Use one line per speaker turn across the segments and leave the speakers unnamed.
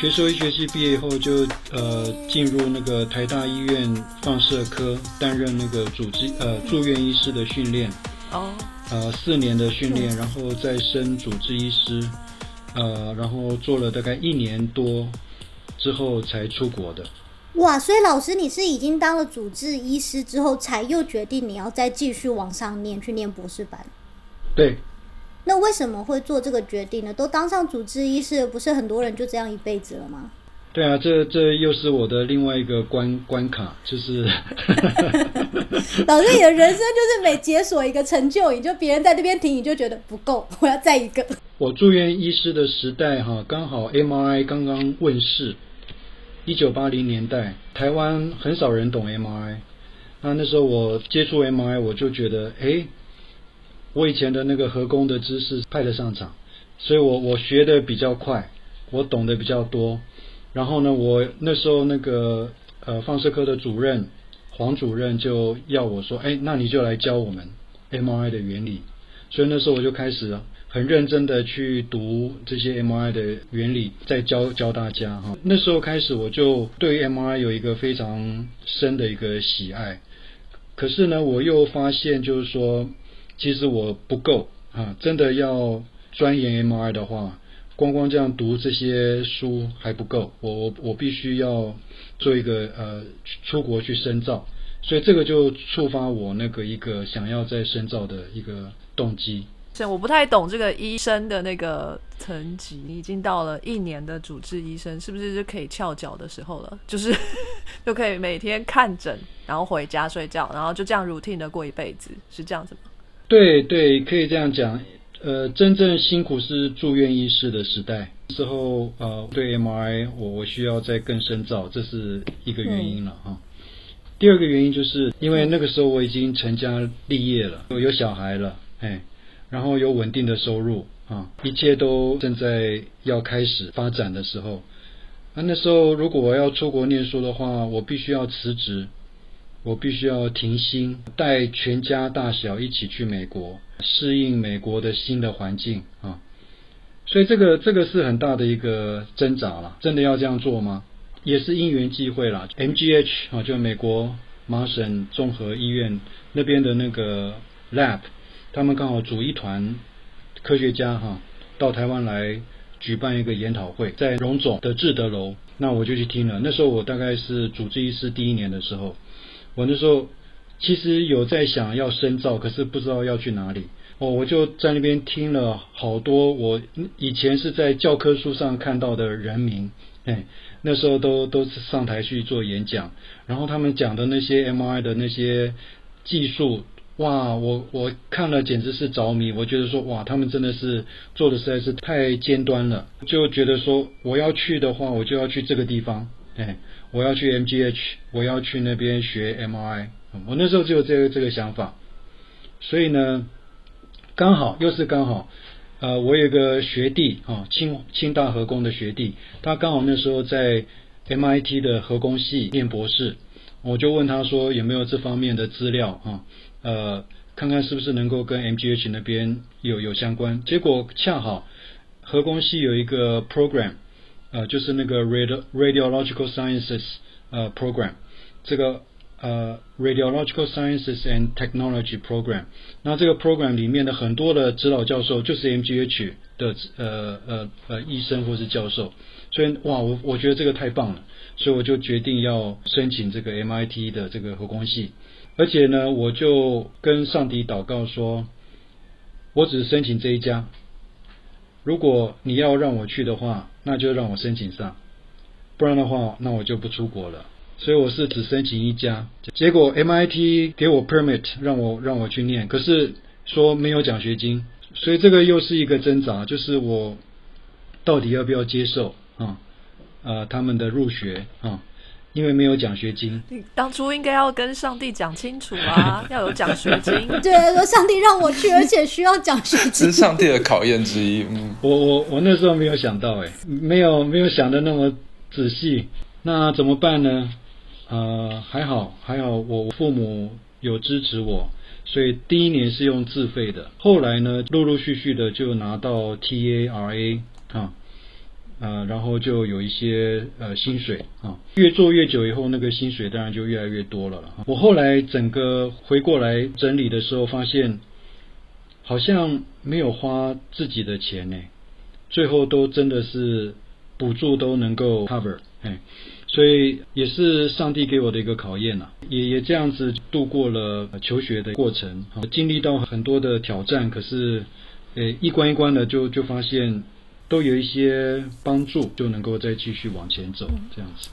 学兽医学系毕业以后就呃进入那个台大医院放射科担任那个主治呃住院医师的训练。哦。呃，四年的训练，然后再升主治医师，呃，然后做了大概一年多之后才出国的。
哇，所以老师你是已经当了主治医师之后，才又决定你要再继续往上念，去念博士班？
对。
那为什么会做这个决定呢？都当上主治医师，不是很多人就这样一辈子了吗？
对啊，这这又是我的另外一个关关卡，就是。
老师，你的人生就是每解锁一个成就，你就别人在那边停，你就觉得不够，我要再一个。
我住院医师的时代哈，刚好 MRI 刚刚问世，一九八零年代，台湾很少人懂 MRI。那那时候我接触 MRI，我就觉得，哎，我以前的那个核工的知识派得上场，所以我我学的比较快，我懂得比较多。然后呢，我那时候那个呃放射科的主任黄主任就要我说，哎，那你就来教我们 M I 的原理。所以那时候我就开始很认真的去读这些 M I 的原理，再教教大家哈。那时候开始我就对 M I 有一个非常深的一个喜爱。可是呢，我又发现就是说，其实我不够啊，真的要钻研 MI 的话。光光这样读这些书还不够，我我我必须要做一个呃出国去深造，所以这个就触发我那个一个想要再深造的一个动机。
是，我不太懂这个医生的那个层级，你已经到了一年的主治医生，是不是就可以翘脚的时候了？就是 就可以每天看诊，然后回家睡觉，然后就这样 routine 的过一辈子，是这样子吗？
对对，可以这样讲。呃，真正辛苦是住院医师的时代之后，呃，对 MRI 我我需要再更深造，这是一个原因了哈。第二个原因就是因为那个时候我已经成家立业了，有小孩了，哎，然后有稳定的收入啊，一切都正在要开始发展的时候。那那时候如果我要出国念书的话，我必须要辞职。我必须要停薪，带全家大小一起去美国，适应美国的新的环境啊！所以这个这个是很大的一个挣扎了。真的要这样做吗？也是因缘际会啦。MGH 啊，就美国麻省综合医院那边的那个 lab，他们刚好组一团科学家哈，到台湾来举办一个研讨会，在荣总的志德楼，那我就去听了。那时候我大概是主治医师第一年的时候。我那时候其实有在想要深造，可是不知道要去哪里。哦，我就在那边听了好多我以前是在教科书上看到的人名，哎，那时候都都是上台去做演讲，然后他们讲的那些 MI 的那些技术，哇，我我看了简直是着迷。我觉得说，哇，他们真的是做的实在是太尖端了，就觉得说我要去的话，我就要去这个地方，哎。我要去 MGH，我要去那边学 MI，。我那时候就有这个这个想法，所以呢，刚好又是刚好，呃，我有个学弟啊，清清大核工的学弟，他刚好那时候在 MIT 的核工系念博士，我就问他说有没有这方面的资料啊，呃，看看是不是能够跟 MGH 那边有有相关。结果恰好核工系有一个 program。呃，就是那个 radio radiological sciences 呃 program，这个呃 radiological sciences and technology program，那这个 program 里面的很多的指导教授就是 MGH 的呃呃呃医生或是教授，所以哇，我我觉得这个太棒了，所以我就决定要申请这个 MIT 的这个核工系，而且呢，我就跟上帝祷告说，我只是申请这一家。如果你要让我去的话，那就让我申请上，不然的话，那我就不出国了。所以我是只申请一家，结果 MIT 给我 permit 让我让我去念，可是说没有奖学金，所以这个又是一个挣扎，就是我到底要不要接受啊？呃，他们的入学啊？因为没有奖学金，
你当初应该要跟上帝讲清楚啊，要有奖学金。
对，说上帝让我去，而且需要奖学金，
是上帝的考验之一。嗯，
我我我那时候没有想到，哎，没有没有想的那么仔细。那怎么办呢？呃，还好还好，我父母有支持我，所以第一年是用自费的。后来呢，陆陆续续的就拿到 TARA 啊。呃，然后就有一些呃薪水啊，越做越久以后，那个薪水当然就越来越多了。我后来整个回过来整理的时候，发现好像没有花自己的钱呢，最后都真的是补助都能够 cover，哎，所以也是上帝给我的一个考验呐，也也这样子度过了求学的过程，经历到很多的挑战，可是，呃，一关一关的就就发现。都有一些帮助，就能够再继续往前走，这样子。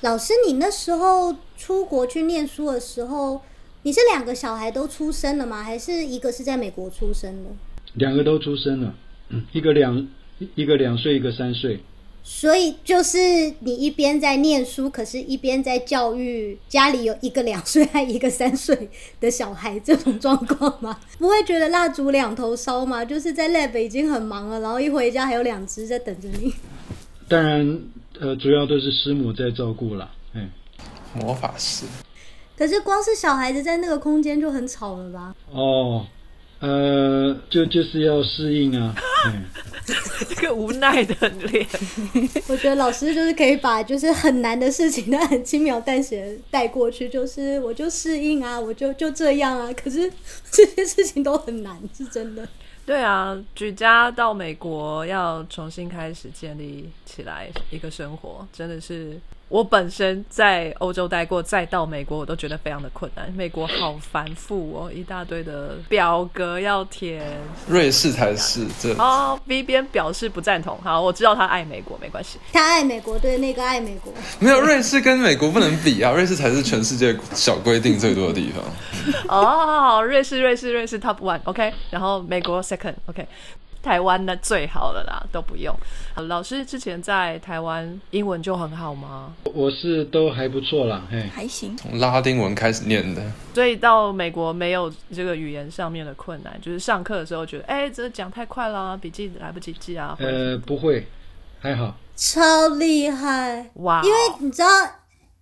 老师，你那时候出国去念书的时候，你是两个小孩都出生了吗？还是一个是在美国出生的？
两个都出生了，嗯，一个两一个两岁，一个三岁。
所以就是你一边在念书，可是一边在教育家里有一个两岁还一个三岁的小孩，这种状况吗？不会觉得蜡烛两头烧吗？就是 在 lab 已经很忙了，然后一回家还有两只在等着你。
当然，呃，主要都是师母在照顾了，嗯，
魔法师。
可是光是小孩子在那个空间就很吵了吧？
哦。呃，就就是要适应啊，
这个无奈的脸。
我觉得老师就是可以把就是很难的事情，都很轻描淡写带过去，就是我就适应啊，我就就这样啊。可是 这些事情都很难，是真的。
对啊，举家到美国要重新开始建立起来一个生活，真的是。我本身在欧洲待过，再到美国，我都觉得非常的困难。美国好繁复哦，一大堆的表格要填。
瑞士才是这。
哦，B 边表示不赞同。好，我知道他爱美国，没关系。
他爱美国，对那个爱美国。
没有，瑞士跟美国不能比啊！瑞士才是全世界小规定最多的地方。
哦，瑞士，瑞士，瑞士 Top One，OK。然后美国 Second，OK。台湾的最好了啦，都不用。老师之前在台湾英文就很好吗？
我是都还不错啦，嘿，
还行。
从拉丁文开始念的，
所以到美国没有这个语言上面的困难，就是上课的时候觉得，哎，这讲太快啦，笔记来不及记啊。
呃，不会，还好。
超厉害哇！因为你知道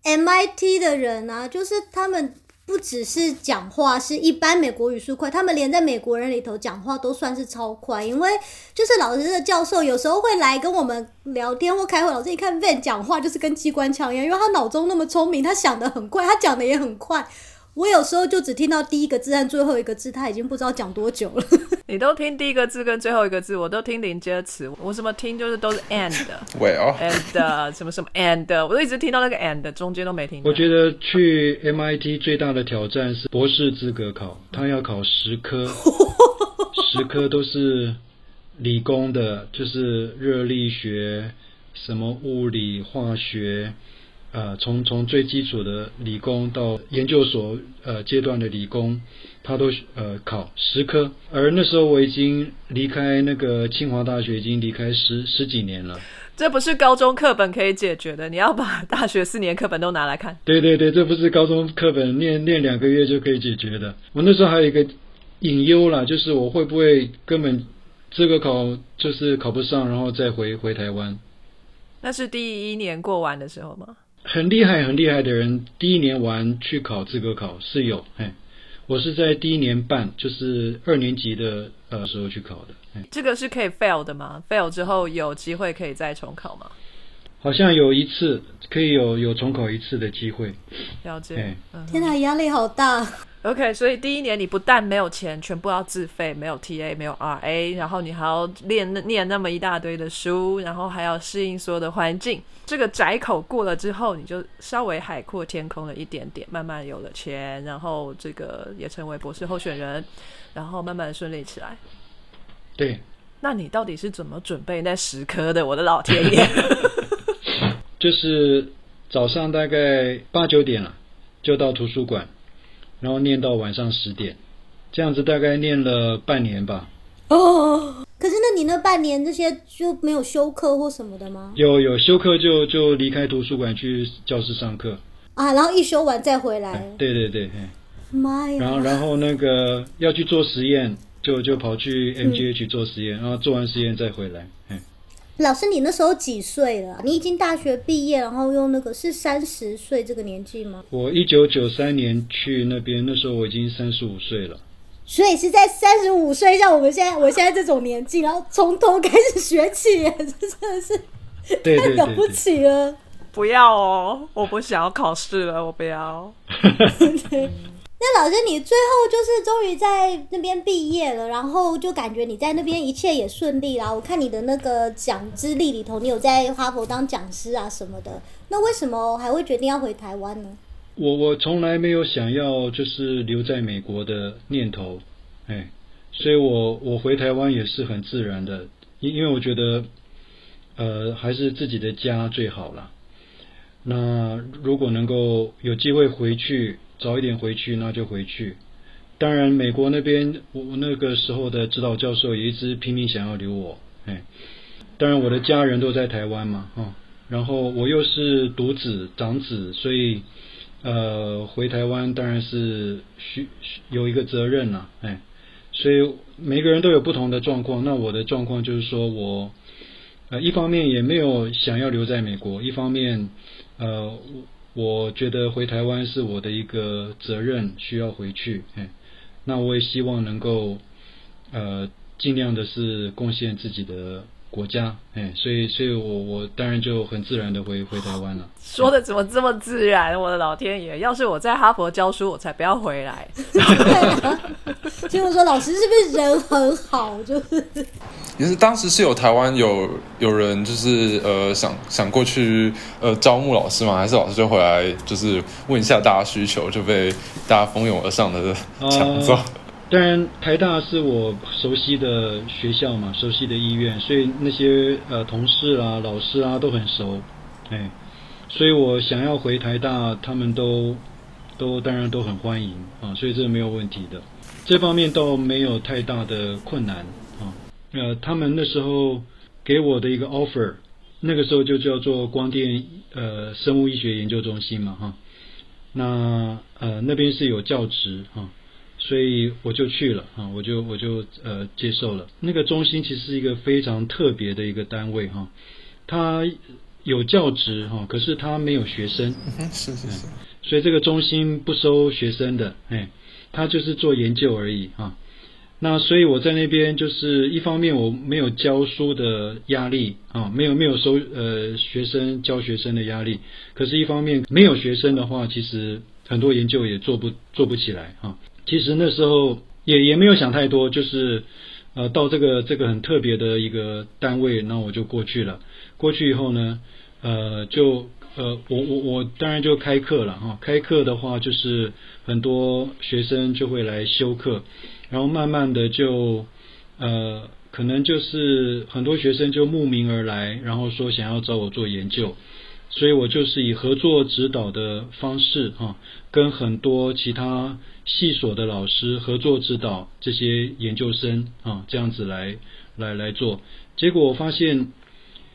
MIT 的人啊，就是他们。不只是讲话是一般美国语速快，他们连在美国人里头讲话都算是超快，因为就是老师的教授有时候会来跟我们聊天或开会，老师一看 Van 讲话就是跟机关枪一样，因为他脑中那么聪明，他想的很快，他讲的也很快。我有时候就只听到第一个字和最后一个字，他已经不知道讲多久了。
你都听第一个字跟最后一个字，我都听连接词。我什么听就是都是 and，and 什么什么 and，我都一直听到那个 and，中间都没听。
我觉得去 MIT 最大的挑战是博士资格考，他要考十科，十科都是理工的，就是热力学、什么物理、化学。呃，从从最基础的理工到研究所呃阶段的理工，他都呃考十科。而那时候我已经离开那个清华大学，已经离开十十几年了。
这不是高中课本可以解决的，你要把大学四年课本都拿来看。
对对对，这不是高中课本念念两个月就可以解决的。我那时候还有一个隐忧啦，就是我会不会根本这个考就是考不上，然后再回回台湾。
那是第一年过完的时候吗？
很厉害，很厉害的人，第一年玩去考资格考是有，哎，我是在第一年半，就是二年级的呃时候去考的。
这个是可以 fail 的吗？fail 之后有机会可以再重考吗？
好像有一次可以有有重考一次的机会。
了解。
天哪，压力好大。
OK，所以第一年你不但没有钱，全部要自费，没有 TA，没有 RA，然后你还要练念那么一大堆的书，然后还要适应所有的环境。这个窄口过了之后，你就稍微海阔天空了一点点，慢慢有了钱，然后这个也成为博士候选人，然后慢慢顺利起来。
对。
那你到底是怎么准备那十科的？我的老天爷！
就是早上大概八九点了，就到图书馆。然后念到晚上十点，这样子大概念了半年吧。
哦，可是那你那半年这些就没有休课或什么的吗？
有有休课就就离开图书馆去教室上课
啊，然后一休完再回来。
对对对，
妈呀！
然后然后那个要去做实验，就就跑去 MGH 做实验，然后做完实验再回来。
老师，你那时候几岁了？你已经大学毕业，然后用那个是三十岁这个年纪吗？
我一九九三年去那边，那时候我已经三十五岁了。
所以是在三十五岁，像我们现在我现在这种年纪，然后从头开始学起，这真的是
对对
了不起了！
不要哦，我不想要考试了，我不要。
那老师，你最后就是终于在那边毕业了，然后就感觉你在那边一切也顺利啦。我看你的那个讲资历里头，你有在哈佛当讲师啊什么的。那为什么还会决定要回台湾呢？
我我从来没有想要就是留在美国的念头，哎，所以我我回台湾也是很自然的，因因为我觉得，呃，还是自己的家最好了。那如果能够有机会回去。早一点回去，那就回去。当然，美国那边我那个时候的指导教授也一直拼命想要留我。哎，当然我的家人都在台湾嘛，哈。然后我又是独子长子，所以呃回台湾当然是需有一个责任了，哎。所以每个人都有不同的状况。那我的状况就是说我呃一方面也没有想要留在美国，一方面呃。我觉得回台湾是我的一个责任，需要回去。哎，那我也希望能够，呃，尽量的是贡献自己的国家。哎，所以，所以我我当然就很自然的回回台湾了。
说的怎么这么自然？我的老天爷！要是我在哈佛教书，我才不要回来。
结 果 说老师是不是人很好？就是。
也是当时是有台湾有有人就是呃想想过去呃招募老师嘛，还是老师就回来就是问一下大家需求，就被大家蜂拥而上的抢走。
当然台大是我熟悉的学校嘛，熟悉的医院，所以那些呃同事啊、老师啊都很熟，哎，所以我想要回台大，他们都都当然都很欢迎啊，所以这个没有问题的，这方面倒没有太大的困难。呃，他们那时候给我的一个 offer，那个时候就叫做光电呃生物医学研究中心嘛哈，那呃那边是有教职哈，所以我就去了啊，我就我就呃接受了。那个中心其实是一个非常特别的一个单位哈，它有教职哈，可是它没有学生，
是是是，
所以这个中心不收学生的，哎，它就是做研究而已哈。那所以我在那边就是一方面我没有教书的压力啊，没有没有收呃学生教学生的压力，可是一方面没有学生的话，其实很多研究也做不做不起来啊。其实那时候也也没有想太多，就是呃到这个这个很特别的一个单位，那我就过去了。过去以后呢，呃就呃我我我当然就开课了哈。开课的话就是很多学生就会来修课。然后慢慢的就，呃，可能就是很多学生就慕名而来，然后说想要找我做研究，所以我就是以合作指导的方式哈，跟很多其他系所的老师合作指导这些研究生啊，这样子来来来做。结果我发现，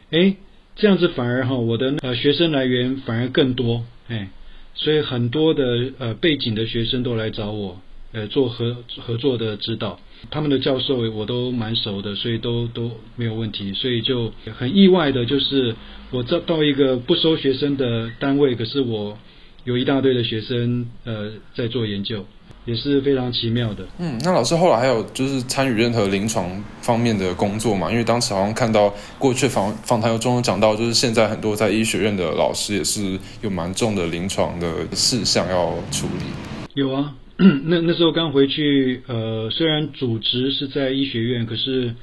哎，这样子反而哈，我的呃学生来源反而更多，哎，所以很多的呃背景的学生都来找我。呃，做合合作的指导，他们的教授我都蛮熟的，所以都都没有问题，所以就很意外的，就是我这到一个不收学生的单位，可是我有一大堆的学生呃在做研究，也是非常奇妙的。
嗯，那老师后来还有就是参与任何临床方面的工作嘛？因为当时好像看到过去访访谈中有讲到，就是现在很多在医学院的老师也是有蛮重的临床的事项要处理。
有啊。那那时候刚回去，呃，虽然主职是在医学院，可是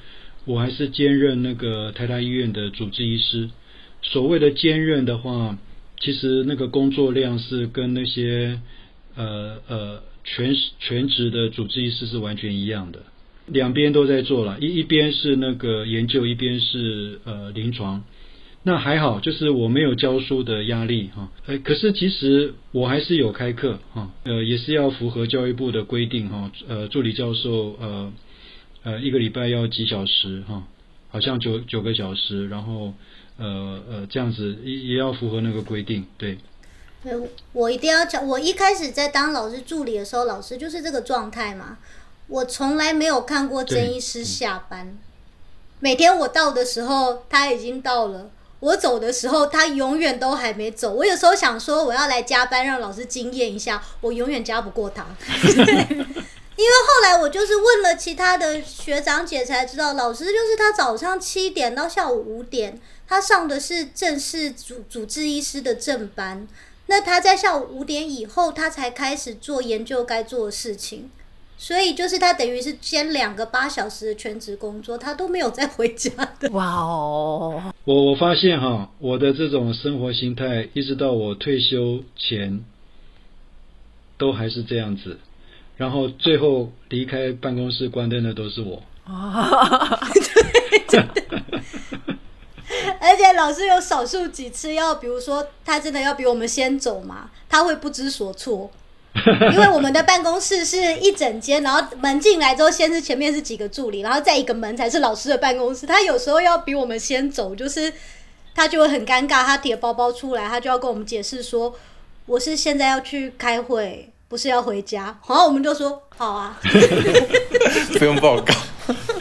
我还是兼任那个台大医院的主治医师。所谓的兼任的话，其实那个工作量是跟那些呃呃全全职的主治医师是完全一样的，两边都在做了，一一边是那个研究，一边是呃临床。那还好，就是我没有教书的压力哈，呃，可是其实我还是有开课哈，呃，也是要符合教育部的规定哈，呃，助理教授呃呃一个礼拜要几小时哈，好像九九个小时，然后呃呃这样子也也要符合那个规定，对。
对，我一定要讲，我一开始在当老师助理的时候，老师就是这个状态嘛，我从来没有看过曾医师下班，每天我到的时候他已经到了。我走的时候，他永远都还没走。我有时候想说，我要来加班让老师惊艳一下，我永远加不过他。因 因为后来我就是问了其他的学长姐才知道，老师就是他早上七点到下午五点，他上的是正式主主治医师的正班。那他在下午五点以后，他才开始做研究该做的事情。所以就是他等于是兼两个八小时的全职工作，他都没有再回家的。哇
哦！我我发现哈，我的这种生活心态，一直到我退休前，都还是这样子。然后最后离开办公室关灯的都是我。
啊 对。而且老师有少数几次要，比如说他真的要比我们先走嘛，他会不知所措。因为我们的办公室是一整间，然后门进来之后，先是前面是几个助理，然后再一个门才是老师的办公室。他有时候要比我们先走，就是他就会很尴尬，他提包包出来，他就要跟我们解释说：“我是现在要去开会，不是要回家。”然后我们就说：“好啊。”
不用报告。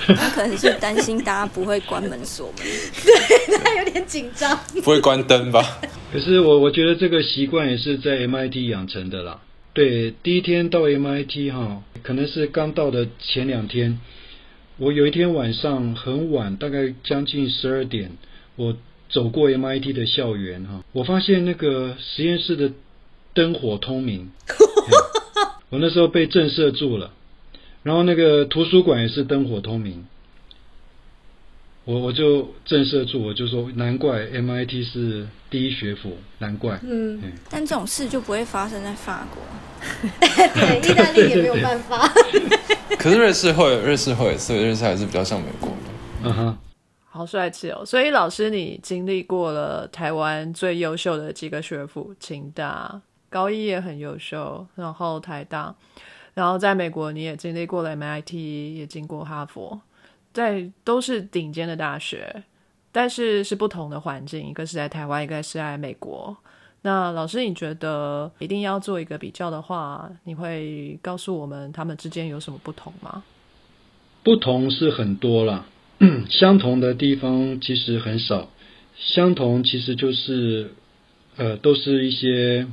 他可能是担心大家不会关门锁门，
对他有点紧张。
不会关灯吧？
可是我我觉得这个习惯也是在 MIT 养成的啦。对，第一天到 MIT 哈，可能是刚到的前两天，我有一天晚上很晚，大概将近十二点，我走过 MIT 的校园哈，我发现那个实验室的灯火通明，我那时候被震慑住了，然后那个图书馆也是灯火通明。我我就震慑住，我就说难怪 MIT 是第一学府，难怪。
嗯，但这种事就不会发生在法国。
对，意大利也没有办法。
可是瑞士会，瑞士会，所以瑞士还是比较像美国的。
嗯哼，
好帅气哦！所以老师，你经历过了台湾最优秀的几个学府，清大、高一也很优秀，然后台大，然后在美国你也经历过了 MIT，也经过哈佛。在都是顶尖的大学，但是是不同的环境，一个是在台湾，一个是在美国。那老师，你觉得一定要做一个比较的话，你会告诉我们他们之间有什么不同吗？
不同是很多了，相同的地方其实很少。相同其实就是呃，都是一些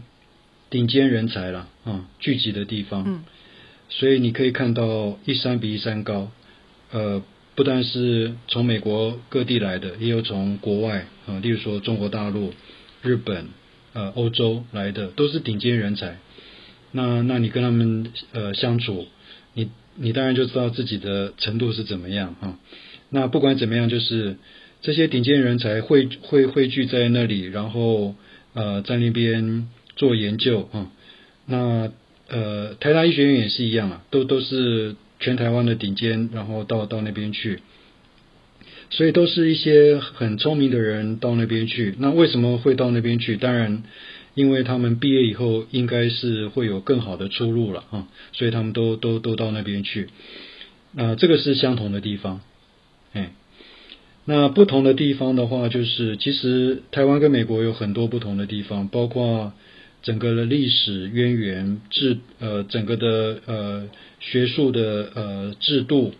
顶尖人才了啊，聚集的地方。嗯，所以你可以看到一山比一山高，呃。不但是从美国各地来的，也有从国外啊，例如说中国大陆、日本、呃欧洲来的，都是顶尖人才。那那你跟他们呃相处，你你当然就知道自己的程度是怎么样啊。那不管怎么样，就是这些顶尖人才汇会汇聚在那里，然后呃在那边做研究啊。那呃台大医学院也是一样啊，都都是。全台湾的顶尖，然后到到那边去，所以都是一些很聪明的人到那边去。那为什么会到那边去？当然，因为他们毕业以后应该是会有更好的出路了啊，所以他们都都都到那边去。那这个是相同的地方，哎，那不同的地方的话，就是其实台湾跟美国有很多不同的地方，包括。整个的历史渊源制呃，整个的呃学术的呃制度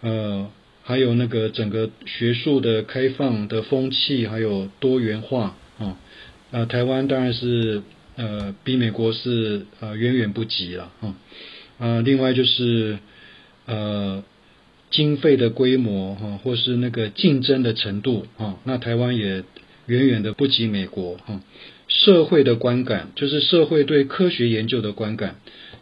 呃，还有那个整个学术的开放的风气，还有多元化啊，呃，台湾当然是呃比美国是呃远远不及了啊啊，另外就是呃经费的规模哈，或是那个竞争的程度啊，那台湾也远远的不及美国哈。社会的观感，就是社会对科学研究的观感，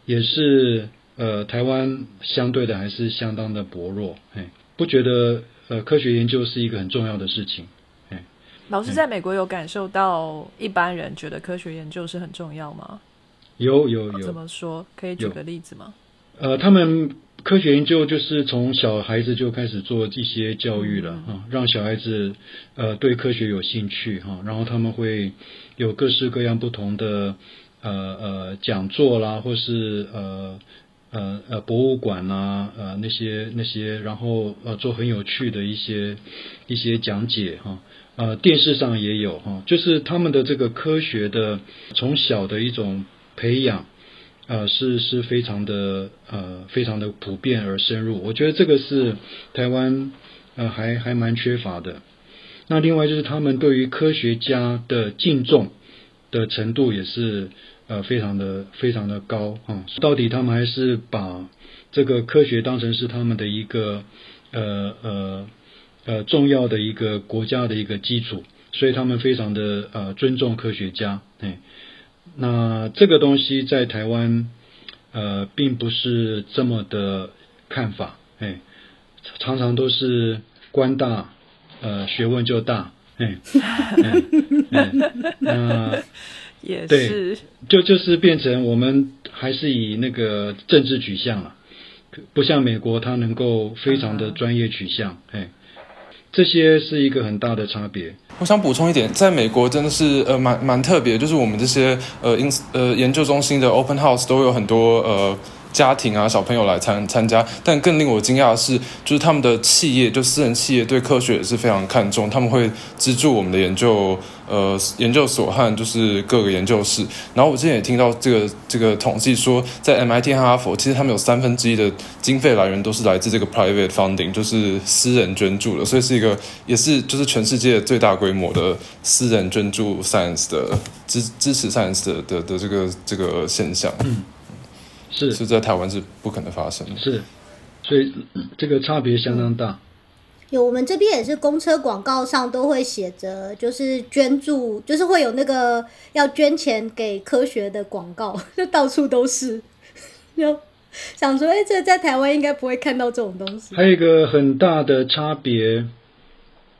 也是呃台湾相对的还是相当的薄弱，哎，不觉得呃科学研究是一个很重要的事情，哎。
老师在美国有感受到一般人觉得科学研究是很重要吗？
有有有。
怎么说？可以举个例子吗？
呃，他们。科学研究就是从小孩子就开始做一些教育了啊，让小孩子呃对科学有兴趣哈，然后他们会有各式各样不同的呃呃讲座啦，或是呃呃呃博物馆啦呃那些那些，然后呃做很有趣的一些一些讲解哈，呃电视上也有哈，就是他们的这个科学的从小的一种培养。呃，是是非常的呃，非常的普遍而深入。我觉得这个是台湾呃还还蛮缺乏的。那另外就是他们对于科学家的敬重的程度也是呃非常的非常的高啊。到底他们还是把这个科学当成是他们的一个呃呃呃重要的一个国家的一个基础，所以他们非常的呃尊重科学家。哎，那这个东西在台湾呃并不是这么的看法。哎，常常都是官大呃学问就大。哎，
那 也
是，就就是变成我们还是以那个政治取向了。不像美国，它能够非常的专业取向，哎，这些是一个很大的差别。
我想补充一点，在美国真的是呃蛮蛮特别，就是我们这些呃因呃研究中心的 open house 都有很多呃。家庭啊，小朋友来参参加，但更令我惊讶的是，就是他们的企业，就私人企业对科学也是非常看重，他们会资助我们的研究，呃，研究所和就是各个研究室。然后我之前也听到这个这个统计说，在 MIT 和哈佛，其实他们有三分之一的经费来源都是来自这个 private funding，就是私人捐助的，所以是一个也是就是全世界最大规模的私人捐助 science 的支支持 science 的的的这个这个现象。
是
是在台湾是不可能发生的，
是，所以这个差别相当大。
有我们这边也是公车广告上都会写着，就是捐助，就是会有那个要捐钱给科学的广告，就到处都是。就想说，哎，这在台湾应该不会看到这种东西。
还有一个很大的差别，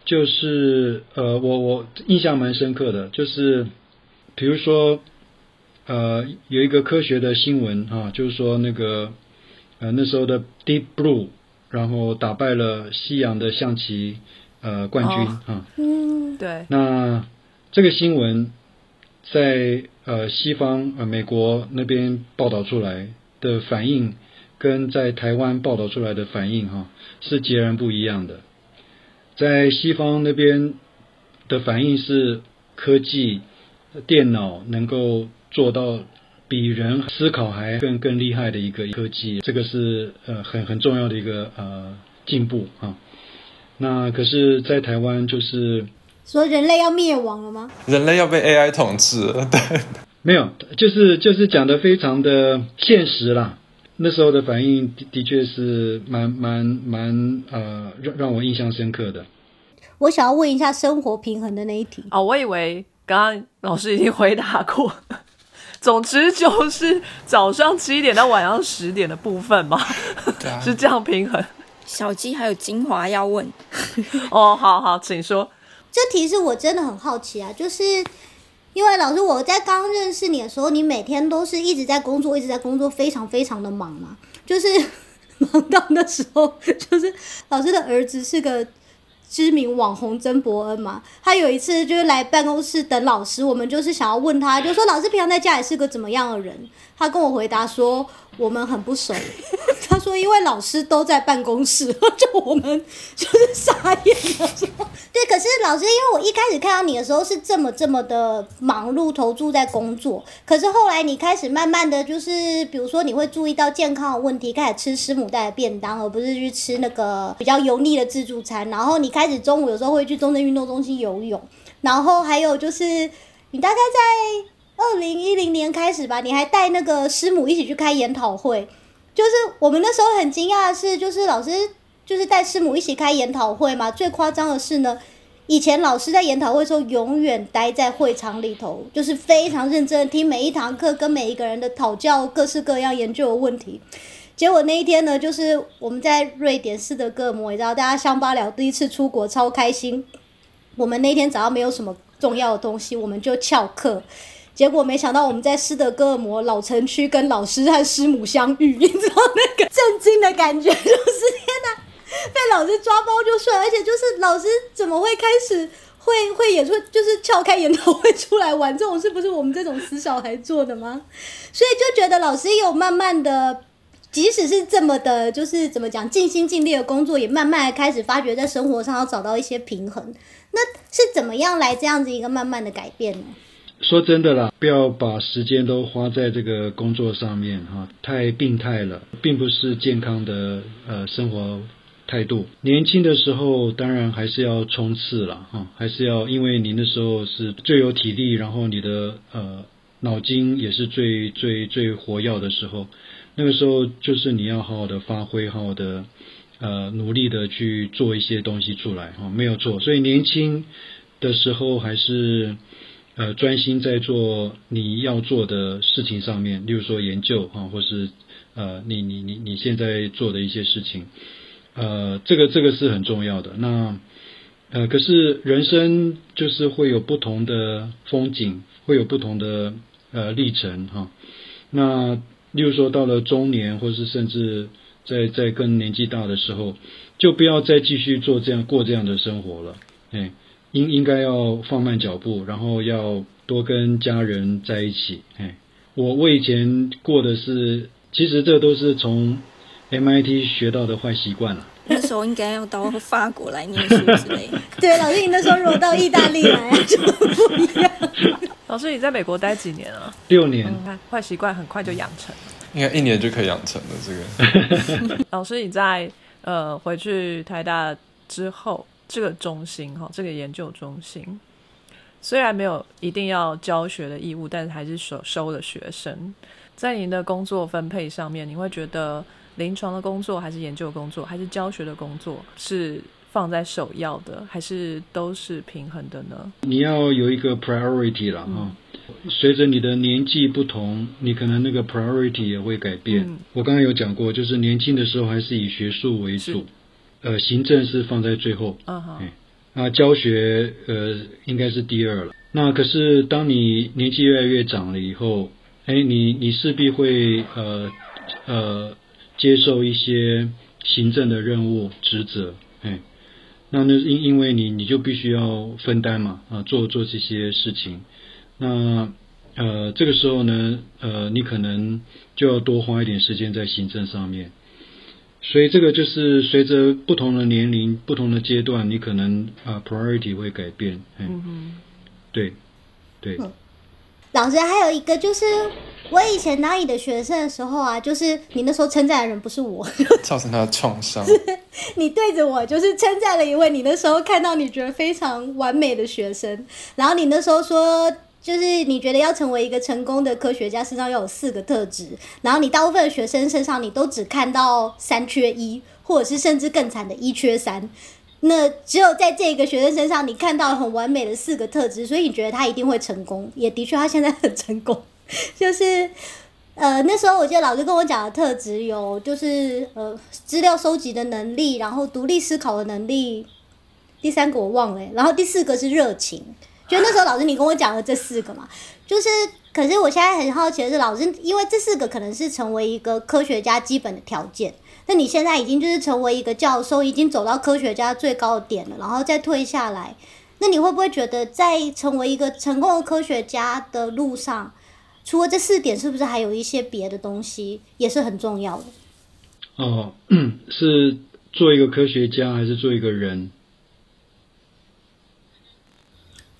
就是呃，我我印象蛮深刻的，就是比如说。呃，有一个科学的新闻啊，就是说那个呃那时候的 Deep Blue，然后打败了西洋的象棋呃冠军啊。
嗯，对。
那这个新闻在呃西方呃美国那边报道出来的反应，跟在台湾报道出来的反应哈是截然不一样的。在西方那边的反应是科技电脑能够。做到比人思考还更更厉害的一个科技，这个是呃很很重要的一个呃进步啊。那可是，在台湾就是
说人类要灭亡了吗？
人类要被 AI 统治？对，
没有，就是就是讲的非常的现实啦。那时候的反应的的确是蛮蛮蛮呃让让我印象深刻的。
我想要问一下生活平衡的那一题
哦，我以为刚刚老师已经回答过。总之就是早上七点到晚上十点的部分嘛，是这样平衡。
小鸡还有精华要问
哦，好好，请说。
这题是我真的很好奇啊，就是因为老师我在刚认识你的时候，你每天都是一直在工作，一直在工作，非常非常的忙嘛，就是 忙到那时候，就是老师的儿子是个。知名网红曾伯恩嘛，他有一次就是来办公室等老师，我们就是想要问他，就说老师平常在家里是个怎么样的人？他跟我回答说。我们很不熟，说因为老师都在办公室，就我们就是傻眼了。对，可是老师，因为我一开始看到你的时候是这么这么的忙碌投注在工作，可是后来你开始慢慢的就是，比如说你会注意到健康的问题，开始吃师母带的便当，而不是去吃那个比较油腻的自助餐。然后你开始中午有时候会去中正运动中心游泳，然后还有就是你大概在。二零一零年开始吧，你还带那个师母一起去开研讨会，就是我们那时候很惊讶的是，就是老师就是带师母一起开研讨会嘛。最夸张的是呢，以前老师在研讨会时候永远待在会场里头，就是非常认真听每一堂课，跟每一个人的讨教各式各样研究的问题。结果那一天呢，就是我们在瑞典斯德哥尔摩，你知道大家乡巴佬第一次出国超开心。我们那天早上没有什么重要的东西，我们就翘课。结果没想到我们在斯德哥尔摩老城区跟老师和师母相遇，你知道那个震惊的感觉，就是天哪，被老师抓包就算，而且就是老师怎么会开始会会演出，就是撬开研讨会出来玩这种事，不是我们这种死小孩做的吗？所以就觉得老师有慢慢的，即使是这么的，就是怎么讲尽心尽力的工作，也慢慢开始发觉在生活上要找到一些平衡。那是怎么样来这样子一个慢慢的改变呢？
说真的啦，不要把时间都花在这个工作上面哈，太病态了，并不是健康的呃生活态度。年轻的时候当然还是要冲刺了哈，还是要，因为您的时候是最有体力，然后你的呃脑筋也是最最最活跃的时候。那个时候就是你要好好的发挥，好好的呃努力的去做一些东西出来哈，没有错。所以年轻的时候还是呃专心在做你要做的事情上面，例如说研究哈，或是呃你你你你现在做的一些事情，呃这个这个是很重要的。那呃可是人生就是会有不同的风景，会有不同的呃历程哈，那。例如说，到了中年，或是甚至在在更年纪大的时候，就不要再继续做这样过这样的生活了。哎，应应该要放慢脚步，然后要多跟家人在一起。哎，我我以前过的是，其实这都是从 MIT 学到的坏习惯了。
那时候应该要到法国来念书之类。
对，老师，你那时候如果到意大利来就不一样。
老师，你在美国待几年啊？
六年。
看坏习惯很快就养成，
应该一年就可以养成了。这
个 老师，你在呃回去台大之后，这个中心哈，这个研究中心虽然没有一定要教学的义务，但是还是收收了学生。在您的工作分配上面，你会觉得临床的工作还是研究工作，还是教学的工作是？放在首要的，还是都是平衡的呢？
你要有一个 priority 了哈。随着你的年纪不同，你可能那个 priority 也会改变。我刚刚有讲过，就是年轻的时候还是以学术为主，呃，行政是放在最后。嗯好。那教学呃应该是第二了。那可是当你年纪越来越长了以后，哎，你你势必会呃呃接受一些行政的任务职责，哎。那那因因为你你就必须要分担嘛啊做做这些事情，那呃这个时候呢呃你可能就要多花一点时间在行政上面，所以这个就是随着不同的年龄不同的阶段，你可能啊 priority 会改变，嗯对对。
老师还有一个就是。我以前当你的学生的时候啊，就是你那时候称赞的人不是我，
造成他的创伤。
你对着我就是称赞了一位你那时候看到你觉得非常完美的学生，然后你那时候说，就是你觉得要成为一个成功的科学家，身上要有四个特质，然后你大部分学生身上你都只看到三缺一，或者是甚至更惨的一缺三，那只有在这个学生身上你看到很完美的四个特质，所以你觉得他一定会成功，也的确他现在很成功。就是，呃，那时候我记得老师跟我讲的特质有，就是呃，资料收集的能力，然后独立思考的能力，第三个我忘了，然后第四个是热情。就那时候老师你跟我讲了这四个嘛，就是，可是我现在很好奇的是，老师因为这四个可能是成为一个科学家基本的条件，那你现在已经就是成为一个教授，已经走到科学家最高点了，然后再退下来，那你会不会觉得在成为一个成功的科学家的路上？除了这四点，是不是还有一些别的东西也是很重要的？
哦，是做一个科学家还是做一个人？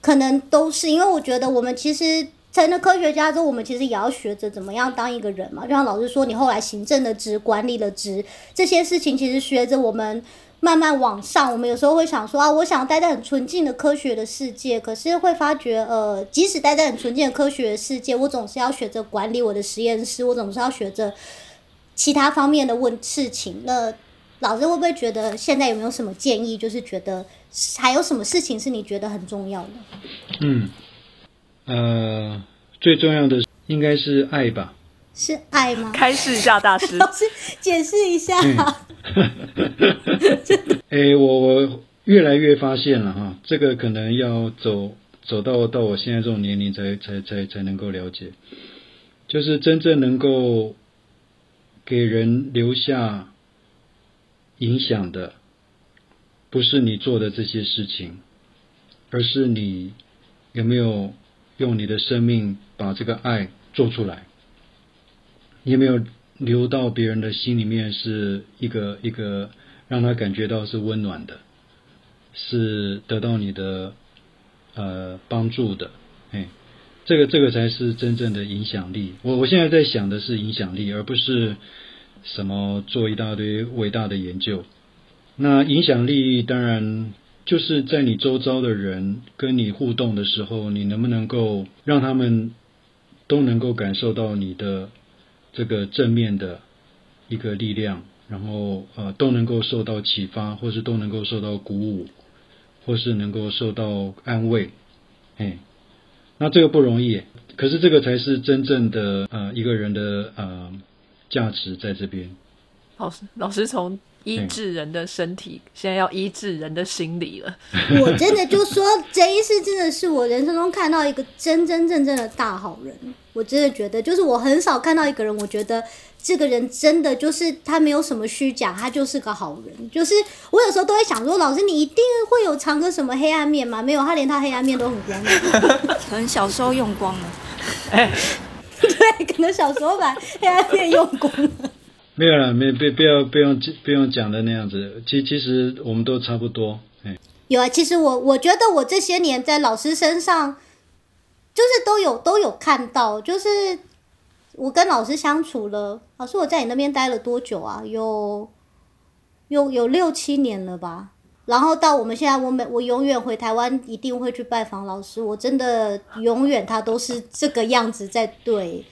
可能都是，因为我觉得我们其实成了科学家之后，我们其实也要学着怎么样当一个人嘛。就像老师说，你后来行政的职、管理的职这些事情，其实学着我们。慢慢往上，我们有时候会想说啊，我想待在很纯净的科学的世界，可是会发觉，呃，即使待在很纯净的科学的世界，我总是要学着管理我的实验室，我总是要学着其他方面的问事情。那老师会不会觉得现在有没有什么建议？就是觉得还有什么事情是你觉得很重要的？
嗯，呃，最重要的应该是爱吧。
是爱吗？
开示一下大师，
老师解释一下。
哎，我我越来越发现了哈，这个可能要走走到到我现在这种年龄才才才才能够了解，就是真正能够给人留下影响的，不是你做的这些事情，而是你有没有用你的生命把这个爱做出来。你有没有流到别人的心里面，是一个一个让他感觉到是温暖的，是得到你的呃帮助的，哎，这个这个才是真正的影响力。我我现在在想的是影响力，而不是什么做一大堆伟大的研究。那影响力当然就是在你周遭的人跟你互动的时候，你能不能够让他们都能够感受到你的。这个正面的一个力量，然后呃都能够受到启发，或是都能够受到鼓舞，或是能够受到安慰，哎，那这个不容易，可是这个才是真正的呃一个人的呃价值在这边。
老师，老师从。医治人的身体，现在要医治人的心理了。
我真的就说，这一次真的是我人生中看到一个真真正正的大好人。我真的觉得，就是我很少看到一个人，我觉得这个人真的就是他没有什么虚假，他就是个好人。就是我有时候都会想说，老师你一定会有藏个什么黑暗面吗？没有，他连他黑暗面都很光明。
可能小时候用光了。
哎，对，可能小时候把黑暗 面用光了。
没有了，没不不要不用不用讲的那样子。其其实我们都差不多。哎，
有啊，其实我我觉得我这些年在老师身上，就是都有都有看到，就是我跟老师相处了。老师，我在你那边待了多久啊？有有有六七年了吧？然后到我们现在，我每我永远回台湾一定会去拜访老师。我真的永远他都是这个样子在对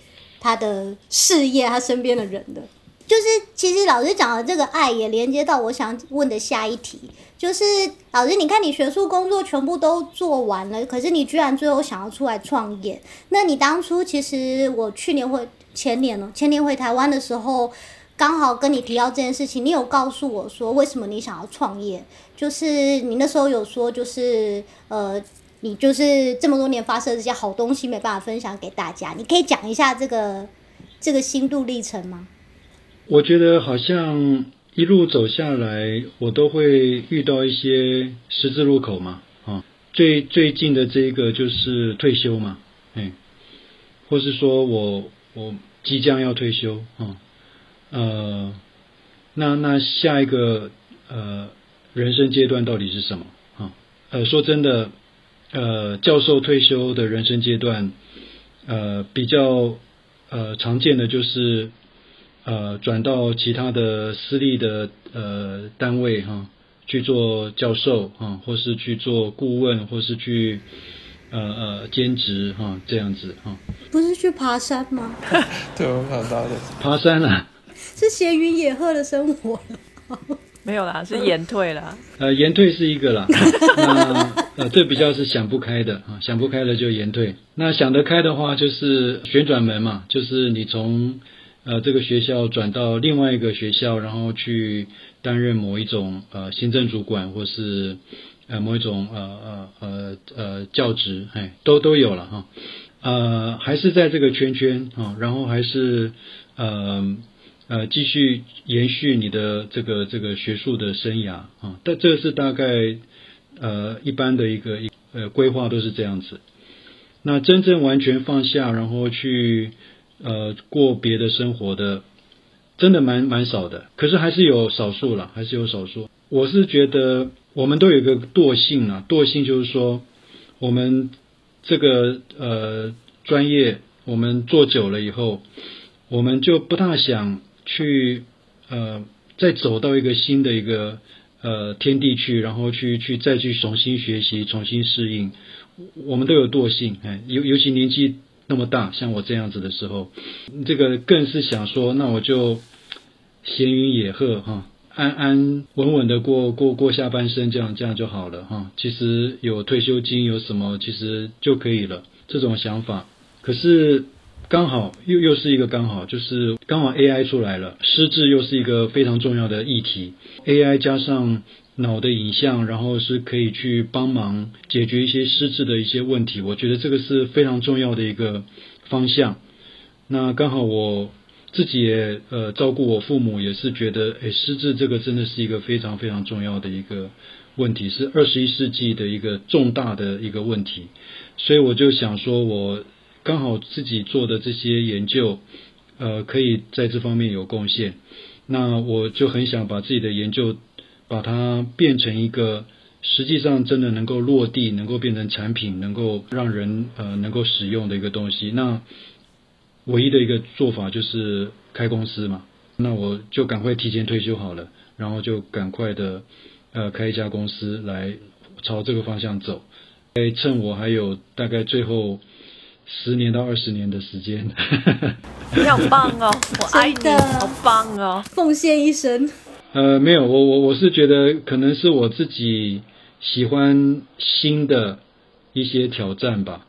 他的事业、他身边的人的。就是，其实老师讲的这个爱也连接到我想问的下一题，就是老师，你看你学术工作全部都做完了，可是你居然最后想要出来创业。那你当初其实我去年回前年呢，前年回台湾的时候，刚好跟你提到这件事情，你有告诉我说为什么你想要创业？就是你那时候有说，就是呃，你就是这么多年发生这些好东西没办法分享给大家，你可以讲一下这个这个心路历程吗？
我觉得好像一路走下来，我都会遇到一些十字路口嘛，啊，最最近的这个就是退休嘛，哎，或是说我我即将要退休啊，呃，那那下一个呃人生阶段到底是什么啊？呃，说真的，呃，教授退休的人生阶段，呃，比较呃常见的就是。呃，转到其他的私立的呃单位哈，去做教授啊，或是去做顾问，或是去呃呃兼职哈，这样子哈。
不是去爬山吗？
对，我爬到的。
爬山啊。
是闲云野鹤的生活。
没有啦，是延退啦。
呃，延退是一个啦。那呃，这比较是想不开的啊，想不开了就延退。那想得开的话，就是旋转门嘛，就是你从。呃，这个学校转到另外一个学校，然后去担任某一种呃行政主管，或是呃某一种呃呃呃呃教职，哎，都都有了哈。呃，还是在这个圈圈啊，然后还是呃呃继续延续你的这个这个学术的生涯啊。但这是大概呃一般的一个一呃规划都是这样子。那真正完全放下，然后去。呃，过别的生活的，真的蛮蛮少的。可是还是有少数了，还是有少数。我是觉得我们都有一个惰性啊，惰性就是说，我们这个呃专业，我们做久了以后，我们就不大想去呃再走到一个新的一个呃天地去，然后去去再去重新学习，重新适应。我们都有惰性，哎，尤尤其年纪。那么大，像我这样子的时候，这个更是想说，那我就闲云野鹤哈，安安稳稳的过过过下半生，这样这样就好了哈。其实有退休金有什么，其实就可以了。这种想法，可是刚好又又是一个刚好，就是刚好 AI 出来了，失智又是一个非常重要的议题，AI 加上。脑的影像，然后是可以去帮忙解决一些失智的一些问题。我觉得这个是非常重要的一个方向。那刚好我自己也呃照顾我父母，也是觉得诶失智这个真的是一个非常非常重要的一个问题，是二十一世纪的一个重大的一个问题。所以我就想说，我刚好自己做的这些研究，呃，可以在这方面有贡献。那我就很想把自己的研究。把它变成一个实际上真的能够落地、能够变成产品、能够让人呃能够使用的一个东西。那唯一的一个做法就是开公司嘛。那我就赶快提前退休好了，然后就赶快的呃开一家公司来朝这个方向走。哎，趁我还有大概最后十年到二十年的时间。
你好棒哦，我爱你，好棒哦，
奉献一生。
呃，没有，我我我是觉得可能是我自己喜欢新的一些挑战吧。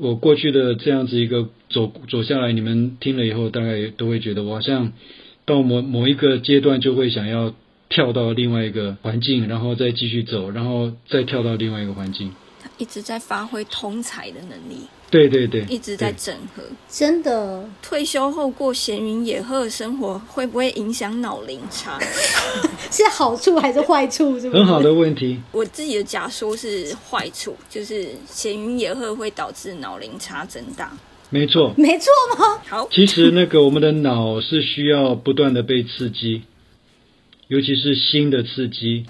我过去的这样子一个走走下来，你们听了以后，大概都会觉得我好像到某某一个阶段就会想要跳到另外一个环境，然后再继续走，然后再跳到另外一个环境。
一直在发挥通才的能力。
对对对，
一直在整合。
真的，
退休后过闲云野鹤的生活，会不会影响脑龄差？
是好处还是坏处？是
很好的问题。
我自己的假说是坏处，就是闲云野鹤会导致脑龄差增大。
没错，
没错吗？
好，
其实那个我们的脑是需要不断的被刺激，尤其是新的刺激。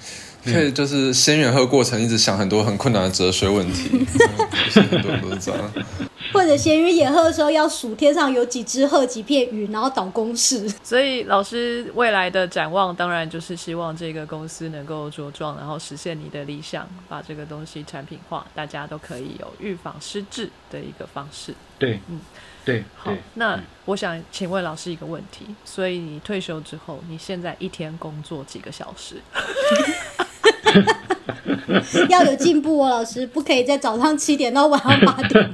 可以就是先远鹤过程，一直想很多很困难的哲学问题，很多都是这样。
或者闲云野鹤的时候，要数天上有几只鹤、几片云，然后导公式。
所以老师未来的展望，当然就是希望这个公司能够茁壮，然后实现你的理想，把这个东西产品化，大家都可以有预防失智的一个方式。
对，嗯。对，
好，那我想请问老师一个问题：，所以你退休之后，你现在一天工作几个小时？
要有进步哦，老师，不可以在早上七点到晚上八点。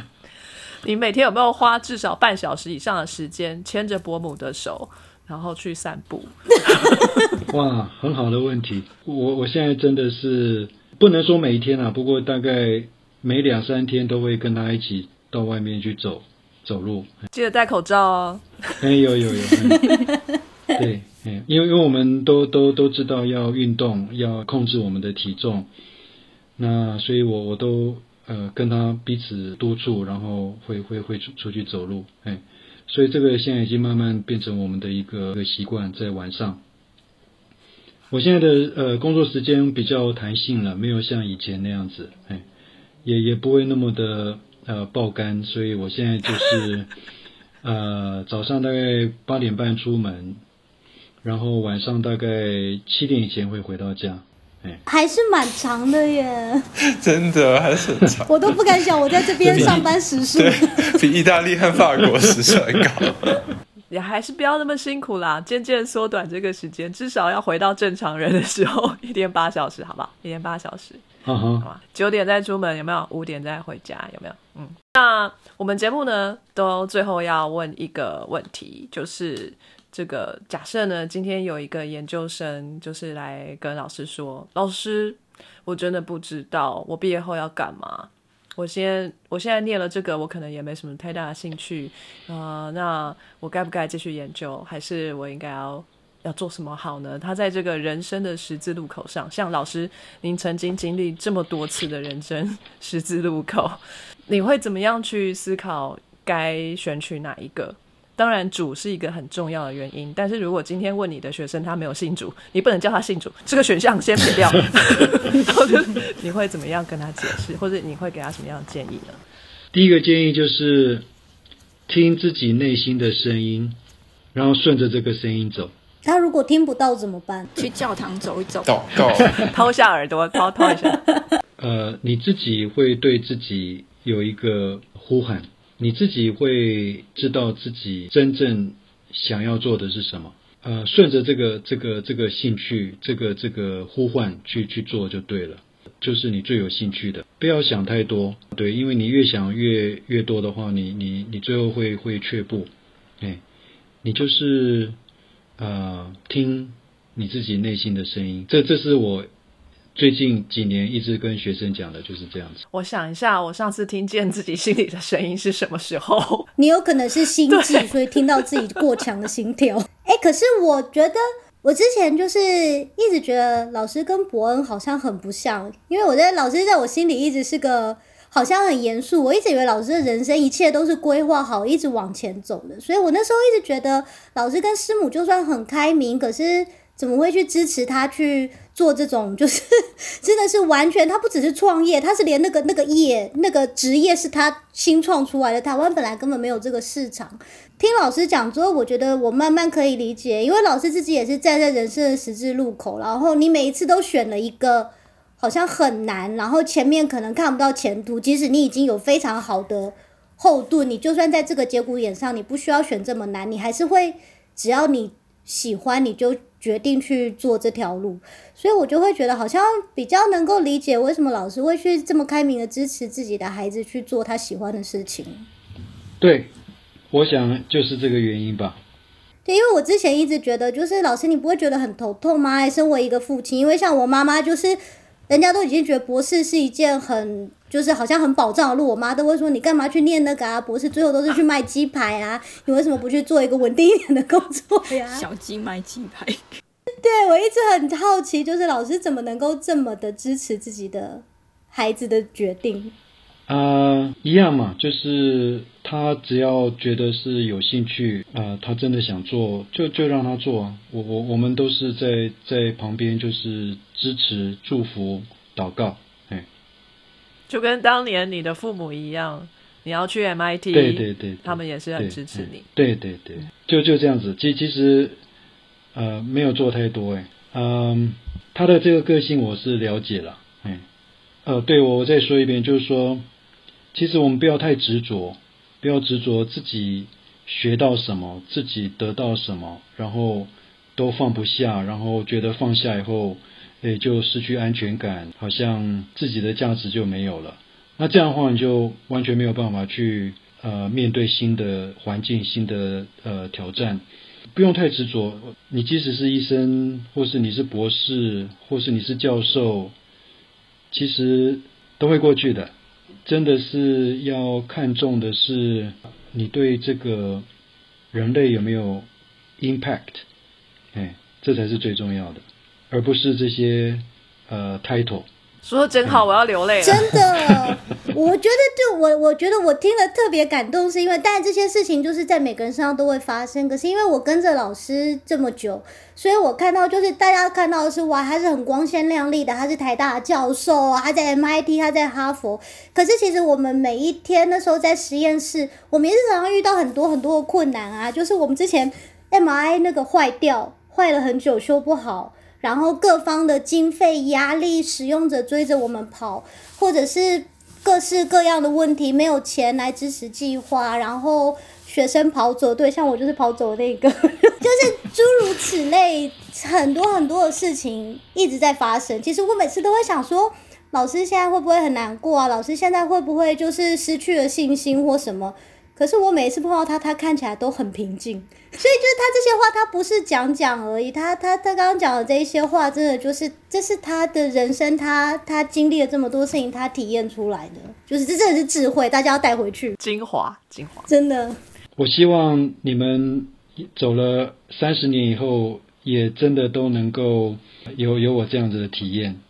你每天有没有花至少半小时以上的时间牵着伯母的手，然后去散步？
哇，很好的问题。我我现在真的是不能说每一天啊，不过大概每两三天都会跟他一起。到外面去走走路，
记得戴口罩哦。
哎，有有有，对，因为因为我们都都都知道要运动，要控制我们的体重，那所以我我都呃跟他彼此督促，然后会会会出出去走路，哎，所以这个现在已经慢慢变成我们的一个一个习惯，在晚上。我现在的呃工作时间比较弹性了，没有像以前那样子，哎，也也不会那么的。呃，爆肝，所以我现在就是，呃，早上大概八点半出门，然后晚上大概七点以前会回到家，
哎，还是蛮长的耶，
真的还是很长，
我都不敢想我在这边上班时数，
比意大利和法国时数还高，
也还是不要那么辛苦啦，渐渐缩短这个时间，至少要回到正常人的时候，一天八小时，好不好？一天八小时。好吧，九点再出门有没有？五点再回家有没有？嗯，那我们节目呢，都最后要问一个问题，就是这个假设呢，今天有一个研究生就是来跟老师说，老师，我真的不知道我毕业后要干嘛。我先，我现在念了这个，我可能也没什么太大的兴趣啊。那我该不该继续研究，还是我应该要？要做什么好呢？他在这个人生的十字路口上，像老师，您曾经经历这么多次的人生十字路口，你会怎么样去思考该选取哪一个？当然，主是一个很重要的原因。但是如果今天问你的学生他没有信主，你不能叫他信主，这个选项先撇掉。你会怎么样跟他解释，或者你会给他什么样的建议呢？
第一个建议就是听自己内心的声音，然后顺着这个声音走。
他如果听不到怎么办？
去教堂走一走，
祷告，
掏下耳朵，掏掏一下。
呃，你自己会对自己有一个呼喊，你自己会知道自己真正想要做的是什么。呃，顺着这个这个这个兴趣，这个这个呼唤去去做就对了，就是你最有兴趣的。不要想太多，对，因为你越想越越多的话，你你你最后会会却步。哎，你就是。呃，听你自己内心的声音，这这是我最近几年一直跟学生讲的，就是这样子。
我想一下，我上次听见自己心里的声音是什么时候？
你有可能是心悸，所以听到自己过强的心跳。哎，可是我觉得我之前就是一直觉得老师跟伯恩好像很不像，因为我觉得老师在我心里一直是个。好像很严肃，我一直以为老师的人生一切都是规划好，一直往前走的。所以我那时候一直觉得，老师跟师母就算很开明，可是怎么会去支持他去做这种？就是 真的是完全，他不只是创业，他是连那个那个业那个职业是他新创出来的。台湾本来根本没有这个市场。听老师讲之后，我觉得我慢慢可以理解，因为老师自己也是站在人生的十字路口，然后你每一次都选了一个。好像很难，然后前面可能看不到前途。即使你已经有非常好的后盾，你就算在这个节骨眼上，你不需要选这么难，你还是会，只要你喜欢，你就决定去做这条路。所以我就会觉得好像比较能够理解为什么老师会去这么开明的支持自己的孩子去做他喜欢的事情。
对，我想就是这个原因吧。
对，因为我之前一直觉得，就是老师你不会觉得很头痛吗？身为一个父亲，因为像我妈妈就是。人家都已经觉得博士是一件很，就是好像很保障的路。我妈都会说：“你干嘛去念那个啊？博士最后都是去卖鸡排啊！你为什么不去做一个稳定一点的工作呀？”
小鸡卖鸡排。
对，我一直很好奇，就是老师怎么能够这么的支持自己的孩子的决定。
啊，一样嘛，就是他只要觉得是有兴趣，啊，他真的想做，就就让他做。我我我们都是在在旁边，就是支持、祝福、祷告，哎，
就跟当年你的父母一样，你要去 MIT，
对对对，
他们也是很支持你，
对对对，就就这样子。其其实，呃，没有做太多，哎，嗯，他的这个个性我是了解了，哎，呃，对我我再说一遍，就是说。其实我们不要太执着，不要执着自己学到什么，自己得到什么，然后都放不下，然后觉得放下以后，诶就失去安全感，好像自己的价值就没有了。那这样的话，你就完全没有办法去呃面对新的环境、新的呃挑战。不用太执着，你即使是医生，或是你是博士，或是你是教授，其实都会过去的。真的是要看重的是你对这个人类有没有 impact，哎，这才是最重要的，而不是这些呃 title。
说的真好，我要流泪了。
真的，我觉得就我，我觉得我听了特别感动，是因为，但这些事情就是在每个人身上都会发生。可是因为我跟着老师这么久，所以我看到就是大家看到的是哇，他是很光鲜亮丽的，他是台大教授啊，他在 MIT，他在哈佛。可是其实我们每一天那时候在实验室，我们也是常常遇到很多很多的困难啊，就是我们之前 MRI 那个坏掉，坏了很久，修不好。然后各方的经费压力，使用者追着我们跑，或者是各式各样的问题，没有钱来支持计划，然后学生跑走，对，像我就是跑走那个，就是诸如此类，很多很多的事情一直在发生。其实我每次都会想说，老师现在会不会很难过啊？老师现在会不会就是失去了信心或什么？可是我每次碰到他，他看起来都很平静，所以就是他这些话，他不是讲讲而已，他他他刚刚讲的这一些话，真的就是这是他的人生，他他经历了这么多事情，他体验出来的，就是这真的是智慧，大家要带回去，
精华精华，
真的。
我希望你们走了三十年以后，也真的都能够有有我这样子的体验，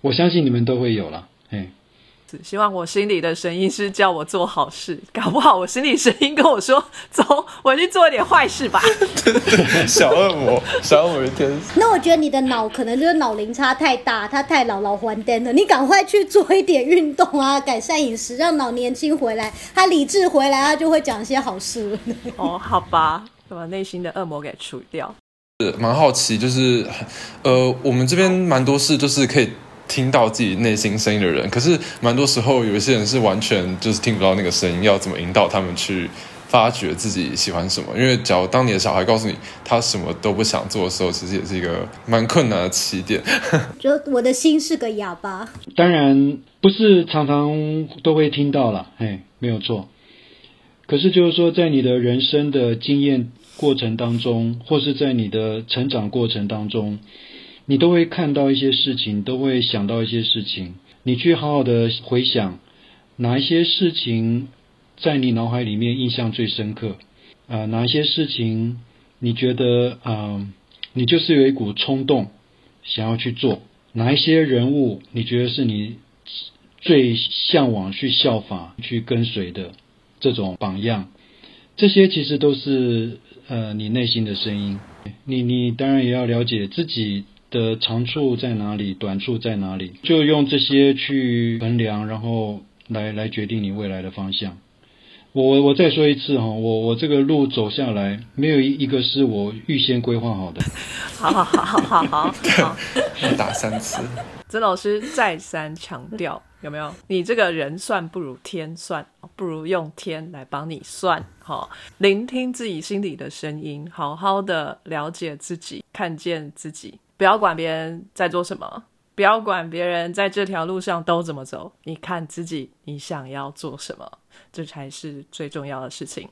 我相信你们都会有了，哎。
希望我心里的声音是叫我做好事，搞不好我心里声音跟我说：“ 走，我去做一点坏事吧。”
小恶魔，小恶魔天使。
那我觉得你的脑可能就是脑龄差太大，他太老老还颠了。你赶快去做一点运动啊，改善饮食，让脑年轻回来，他理智回来，他就会讲一些好事。
哦，好吧，把内心的恶魔给除掉。
是蛮好奇，就是呃，我们这边蛮多事，就是可以。听到自己内心声音的人，可是蛮多时候有一些人是完全就是听不到那个声音，要怎么引导他们去发掘自己喜欢什么？因为假如当你的小孩告诉你他什么都不想做的时候，其实也是一个蛮困难的起点。
就我的心是个哑巴。
当然不是常常都会听到了，哎，没有错。可是就是说，在你的人生的经验过程当中，或是在你的成长过程当中。你都会看到一些事情，都会想到一些事情。你去好好的回想，哪一些事情在你脑海里面印象最深刻？啊，哪一些事情你觉得啊，你就是有一股冲动想要去做？哪一些人物你觉得是你最向往去效法、去跟随的这种榜样？这些其实都是呃你内心的声音。你你当然也要了解自己。的长处在哪里，短处在哪里，就用这些去衡量，然后来来决定你未来的方向。我我再说一次哈，我我这个路走下来，没有一一个是我预先规划好的。
好好好好好好，
打三次。
曾老师再三强调，有没有？你这个人算不如天算，不如用天来帮你算。好，聆听自己心里的声音，好好的了解自己，看见自己，不要管别人在做什么，不要管别人在这条路上都怎么走，你看自己，你想要做什么，这才是最重要的事情。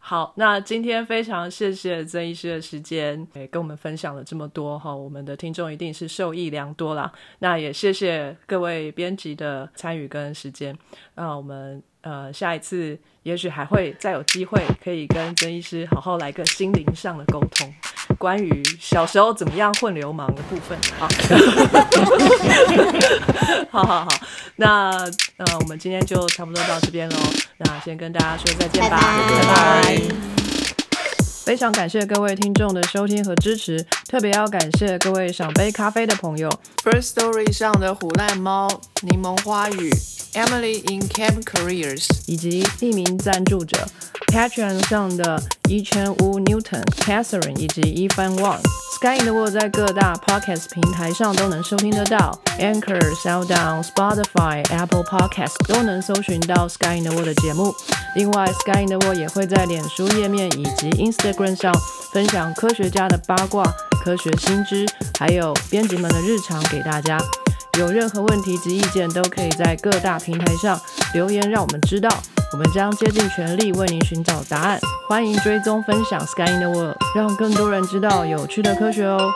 好，那今天非常谢谢曾医师的时间，也跟我们分享了这么多哈，我们的听众一定是受益良多啦。那也谢谢各位编辑的参与跟时间，那我们呃下一次也许还会再有机会可以跟曾医师好好来个心灵上的沟通，关于小时候怎么样混流氓的部分。好，好好好，那呃我们今天就差不多到这边喽。那先跟大家说再见吧，拜拜！非常感谢各位听众的收听和支持，特别要感谢各位想杯咖啡的朋友
，First Story 上的虎烂猫、柠檬花语、Emily in Camp Careers，
以及匿名赞助者 Patreon 上的一圈屋 Newton、Catherine 以及 Evan Wang。Sky in the World 在各大 Podcast 平台上都能收听得到，Anchor、SoundOn、Spotify、Apple Podcast 都能搜寻到 Sky in the World 的节目。另外，Sky in the World 也会在脸书页面以及 Instagram 上分享科学家的八卦、科学新知，还有编辑们的日常给大家。有任何问题及意见，都可以在各大平台上留言，让我们知道。我们将竭尽全力为您寻找答案。欢迎追踪分享 Sky in the World，让更多人知道有趣的科学哦。